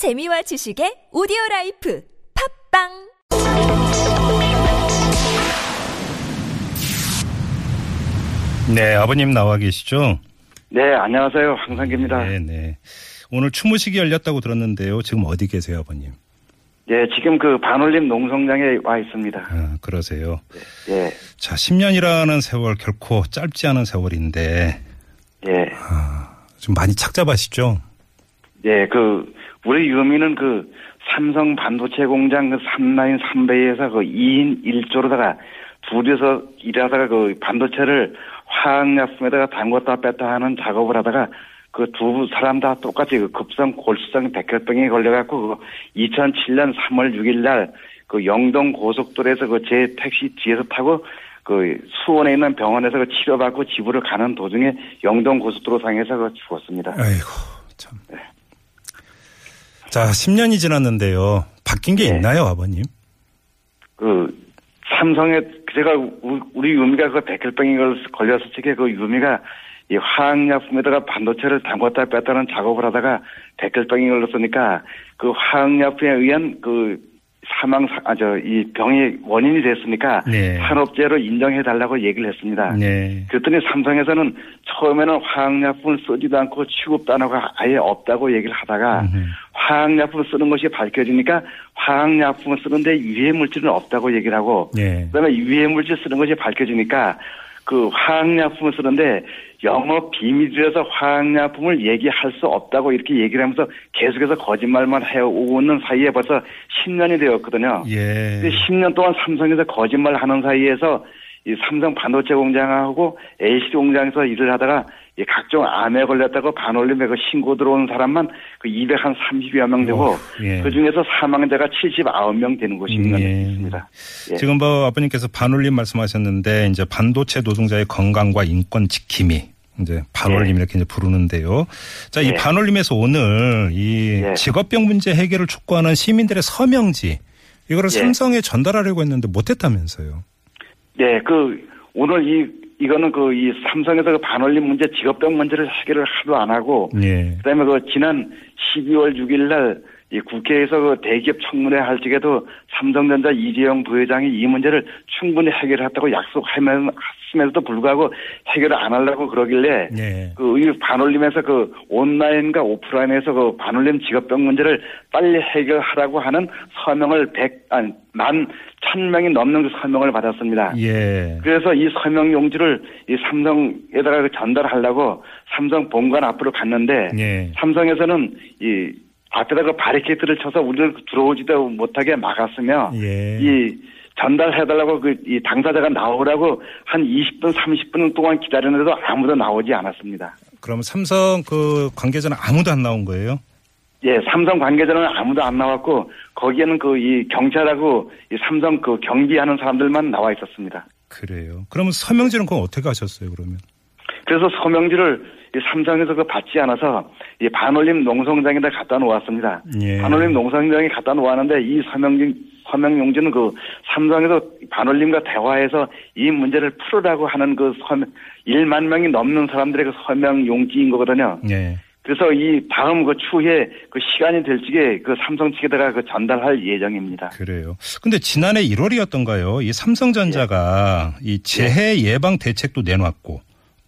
재미와 지식의 오디오 라이프 팟빵 네, 아버님 나와 계시죠? 네, 안녕하세요. 황상기입니다. 네, 네. 오늘 추모식이 열렸다고 들었는데요. 지금 어디 계세요, 아버님? 네, 지금 그 반올림 농성장에 와 있습니다. 아, 그러세요. 예, 자, 10년이라는 세월 결코 짧지 않은 세월인데 예, 좀 많이 착잡하시죠? 예, 그, 우리 유미는 그 삼성 반도체 공장 그 3라인 3배에서 그 2인 1조로다가 둘이서 일하다가 그 반도체를 화학약품에다가 담궜다 뺐다 하는 작업을 하다가 그 두 사람 다 똑같이 그 급성 골수성 백혈병에 걸려갖고 그 2007년 3월 6일 날 그 영동 고속도로에서 그 제 택시 뒤에서 타고 그 수원에 있는 병원에서 그 치료받고 집으로 가는 도중에 영동 고속도로 상에서 그 죽었습니다. 아이고, 참. 자, 10년이 지났는데요. 바뀐 게 네. 있나요, 아버님? 그 삼성에 제가 우- 우리 유미가 그 백혈병에 걸- 걸렸을 적에 그 유미가 이 화학약품에다가 반도체를 담궜다 뺐다는 작업을 하다가 백혈병에 걸렸으니까 그 화학약품에 의한 그 사망 아 저 이 병의 원인이 됐으니까 네. 산업재해로 인정해 달라고 얘기를 했습니다. 네. 그랬더니 삼성에서는 처음에는 화학약품을 쓰지도 않고 취급 단어가 아예 없다고 얘기를 하다가 음흠. 화학약품을 쓰는 것이 밝혀지니까 화학약품을 쓰는데 유해물질은 없다고 얘기를 하고 네. 그다음에 유해물질 쓰는 것이 밝혀지니까 그 화학약품을 쓰는데 영업 비밀이라서 화학약품을 얘기할 수 없다고 이렇게 얘기를 하면서 계속해서 거짓말만 해오고 있는 사이에 벌써 10년이 되었거든요. 예. 근데 10년 동안 삼성에서 거짓말 하는 사이에서 이 삼성 반도체 공장하고 LCD 공장에서 일을 하다가 이 각종 암에 걸렸다고 반올림에 그 신고 들어온 사람만 그 230여 명 되고 어, 예. 그 중에서 사망자가 79명 되는 음, 예. 있습니다. 예. 지금 뭐 아버님께서 반올림 말씀하셨는데 이제 반도체 노동자의 건강과 인권 지킴이 이제 반올림 이렇게 이제 부르는데요. 자, 이 예. 반올림에서 오늘 이 예. 직업병 문제 해결을 촉구하는 시민들의 서명지 이거를 예. 삼성에 전달하려고 했는데 못했다면서요. 네, 그 오늘 이 이거는 그 이 삼성에서 그 반올림 문제 직업병 문제를 해결을 하도 안 하고 예. 그다음에 그 지난 12월 6일 날 이 국회에서 그 대기업 청문회 할 적에도 삼성전자 이재용 부회장이 이 문제를 충분히 해결했다고 약속하면서도 불구하고 해결을 안 하려고 그러길래 예. 그이 반올림에서 그 온라인과 오프라인에서 그 반올림 직업병 문제를 빨리 해결하라고 하는 서명을 백 아니 만 천 명이 넘는 그 서명을 받았습니다. 예. 그래서 이 서명 용지를 이 삼성에다가 그 전달하려고 삼성 본관 앞으로 갔는데 예. 삼성에서는 이 앞에다가 바리케이트를 쳐서 우리를 들어오지도 못하게 막았으며 예. 이 전달해달라고 그 이 당사자가 나오라고 한 20분 30분 동안 기다렸는데도 아무도 나오지 않았습니다. 그럼 삼성 그 관계자는 아무도 안 나온 거예요? 예, 삼성 관계자는 아무도 안 나왔고 거기에는 그 이 경찰하고 이 삼성 그 경비하는 사람들만 나와 있었습니다. 그래요. 그러면 서명지는 그건 어떻게 하셨어요, 그러면? 그래서 서명지를 이 삼성에서 그 받지 않아서 이 반올림 농성장에다 갖다 놓았습니다. 예. 반올림 농성장에 갖다 놓았는데 이 서명지 서명용지는 그 삼성에서 반올림과 대화해서 이 문제를 풀으라고 하는 그 서명 1만 명이 넘는 사람들의 그 서명용지인 거거든요. 예. 그래서 이 다음 그 추후에 그 시간이 될 적에 그 삼성 측에다가 그 전달할 예정입니다. 그래요. 근데 지난해 1월이었던가요? 이 삼성전자가 이 재해 예방 대책도 내놨고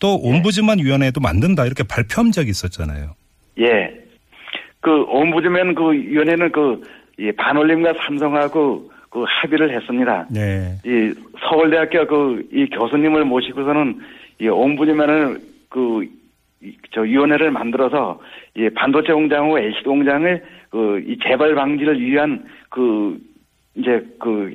또 옴부즈만 위원회도 만든다 이렇게 발표한 적이 있었잖아요. 예. 그 옴부즈맨 그 위원회는 그이 반올림과 삼성하고 그 합의를 했습니다. 네. 이 서울대학교 그 이 교수님을 모시고서는 이 옴부즈맨을 그저 위원회를 만들어서 이 반도체 공장하고 LCD 공장을 그 이 재발 방지를 위한 그 이제 그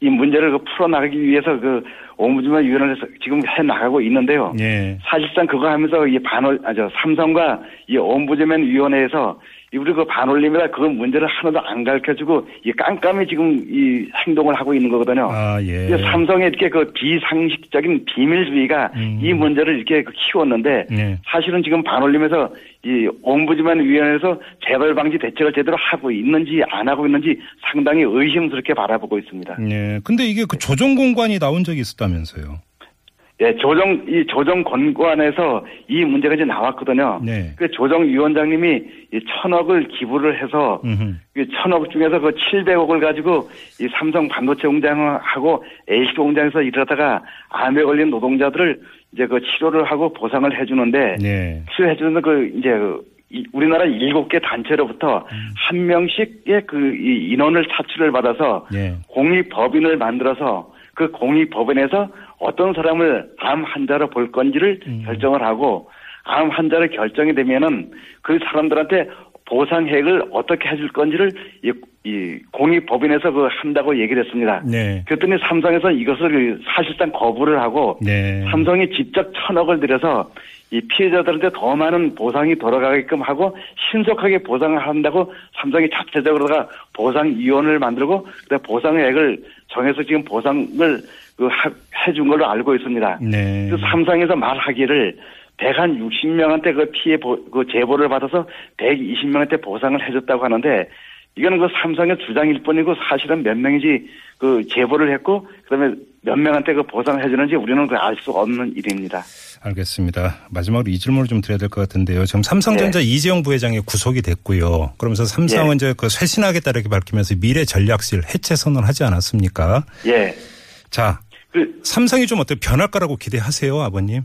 이 문제를 그 풀어나가기 위해서 그 옴부즈맨 위원회를 지금 해 나가고 있는데요. 예. 사실상 그거 하면서 이 반올 아저 삼성과 이 옴부즈맨 위원회에서 이 우리 그 반올림이라 그 문제를 하나도 안 가르쳐주고 이 깜깜이 지금 이 행동을 하고 있는 거거든요. 아, 예. 삼성의 이렇게 그 비상식적인 비밀주의가 음. 이 문제를 이렇게 그 키웠는데 네. 사실은 지금 반올림에서 이 옴부즈만 위원회에서 재발 방지 대책을 제대로 하고 있는지 안 하고 있는지 상당히 의심스럽게 바라보고 있습니다. 예. 근데 이게 그 조정 공관이 나온 적이 있었다면서요. 예, 조정, 이 조정 권고안에서 이 문제가 이제 나왔거든요. 네. 그 조정위원장님이 이 천억을 기부를 해서 음흠. 그 천억 중에서 그 700억을 가지고 이 삼성 반도체 공장하고 LC 공장에서 일하다가 암에 걸린 노동자들을 이제 그 치료를 하고 보상을 해주는데 네. 치료해주는 그 이제 그 이- 우리나라 일곱 개 단체로부터 음. 한 명씩의 그이 인원을 차출을 받아서 네. 공익 법인을 만들어서 그 공익법인에서 어떤 사람을 암 환자로 볼 건지를 음. 결정을 하고 암 환자로 결정이 되면은 그 사람들한테 보상액을 어떻게 해줄 건지를 이, 이 공익법인에서 그 한다고 얘기를 했습니다. 네. 그랬더니 삼성에서 이것을 사실상 거부를 하고 네. 삼성이 직접 천억을 들여서 이 피해자들한테 더 많은 보상이 돌아가게끔 하고 신속하게 보상을 한다고 삼성이 자체적으로다가 보상위원회를 만들고 그다음 보상액을 정해서 지금 보상을 그 하- 해준 걸로 알고 있습니다. 네. 그래서 삼성에서 말하기를 160명한테 그 피해 보, 그 제보를 받아서 120명한테 보상을 해줬다고 하는데 이거는 그 삼성의 주장일 뿐이고 사실은 몇 명인지 그 제보를 했고 그다음에 몇 명한테 그 보상을 해주는지 우리는 그 알 수 없는 일입니다. 알겠습니다. 마지막으로 이 질문을 좀 드려야 될 것 같은데요. 지금 삼성전자 이재용 부회장이 구속이 됐고요. 그러면서 삼성은 예. 이제 그 쇄신하겠다 이렇게 밝히면서 미래 전략실 해체 선언하지 않았습니까? 예. 자, 그 삼성이 좀 어떻게 변할 거라고 기대하세요, 아버님?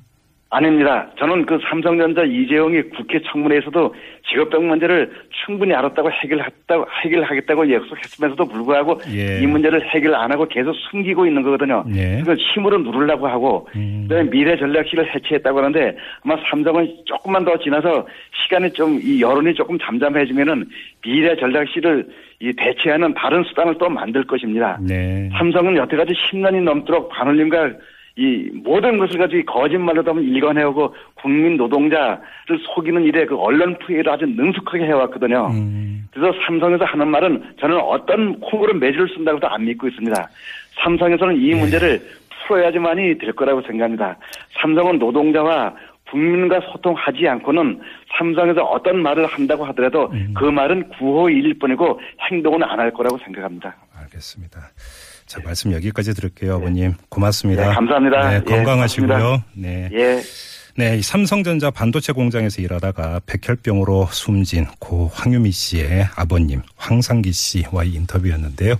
아닙니다. 저는 그 삼성전자 이재용이 국회 청문회에서도 직업병 문제를 충분히 알았다고 해결했다고 해결하겠다고 약속했으면서도 불구하고 예. 이 문제를 해결 안 하고 계속 숨기고 있는 거거든요. 예. 그걸 힘으로 누르려고 하고 음. 그다음에 미래 전략실을 해체했다고 하는데 아마 삼성은 조금만 더 지나서 시간이 좀 이 여론이 조금 잠잠해지면은 미래 전략실을 이 대체하는 다른 수단을 또 만들 것입니다. 네. 삼성은 여태까지 10년이 넘도록 반올림과 이 모든 것을 가지고 거짓말로 하면 일관해오고 국민 노동자를 속이는 일에 그 언론 부해를 아주 능숙하게 해왔거든요. 음, 그래서 삼성에서 하는 말은 저는 어떤 콩으로 매주를 쓴다고도 안 믿고 있습니다. 삼성에서는 이 문제를 풀어야지만이 될 거라고 생각합니다. 삼성은 노동자와 국민과 소통하지 않고는 삼성에서 어떤 말을 한다고 하더라도 그 말은 구호일 뿐이고 행동은 안 할 거라고 생각합니다. 알겠습니다. 자, 말씀 여기까지 들을게요, 아버님. 고맙습니다. 네, 감사합니다. 네, 예, 건강하시고요. 네. 예. 네, 이 삼성전자 반도체 공장에서 일하다가 백혈병으로 숨진 고 황유미 씨의 아버님 황상기 씨와의 인터뷰였는데요.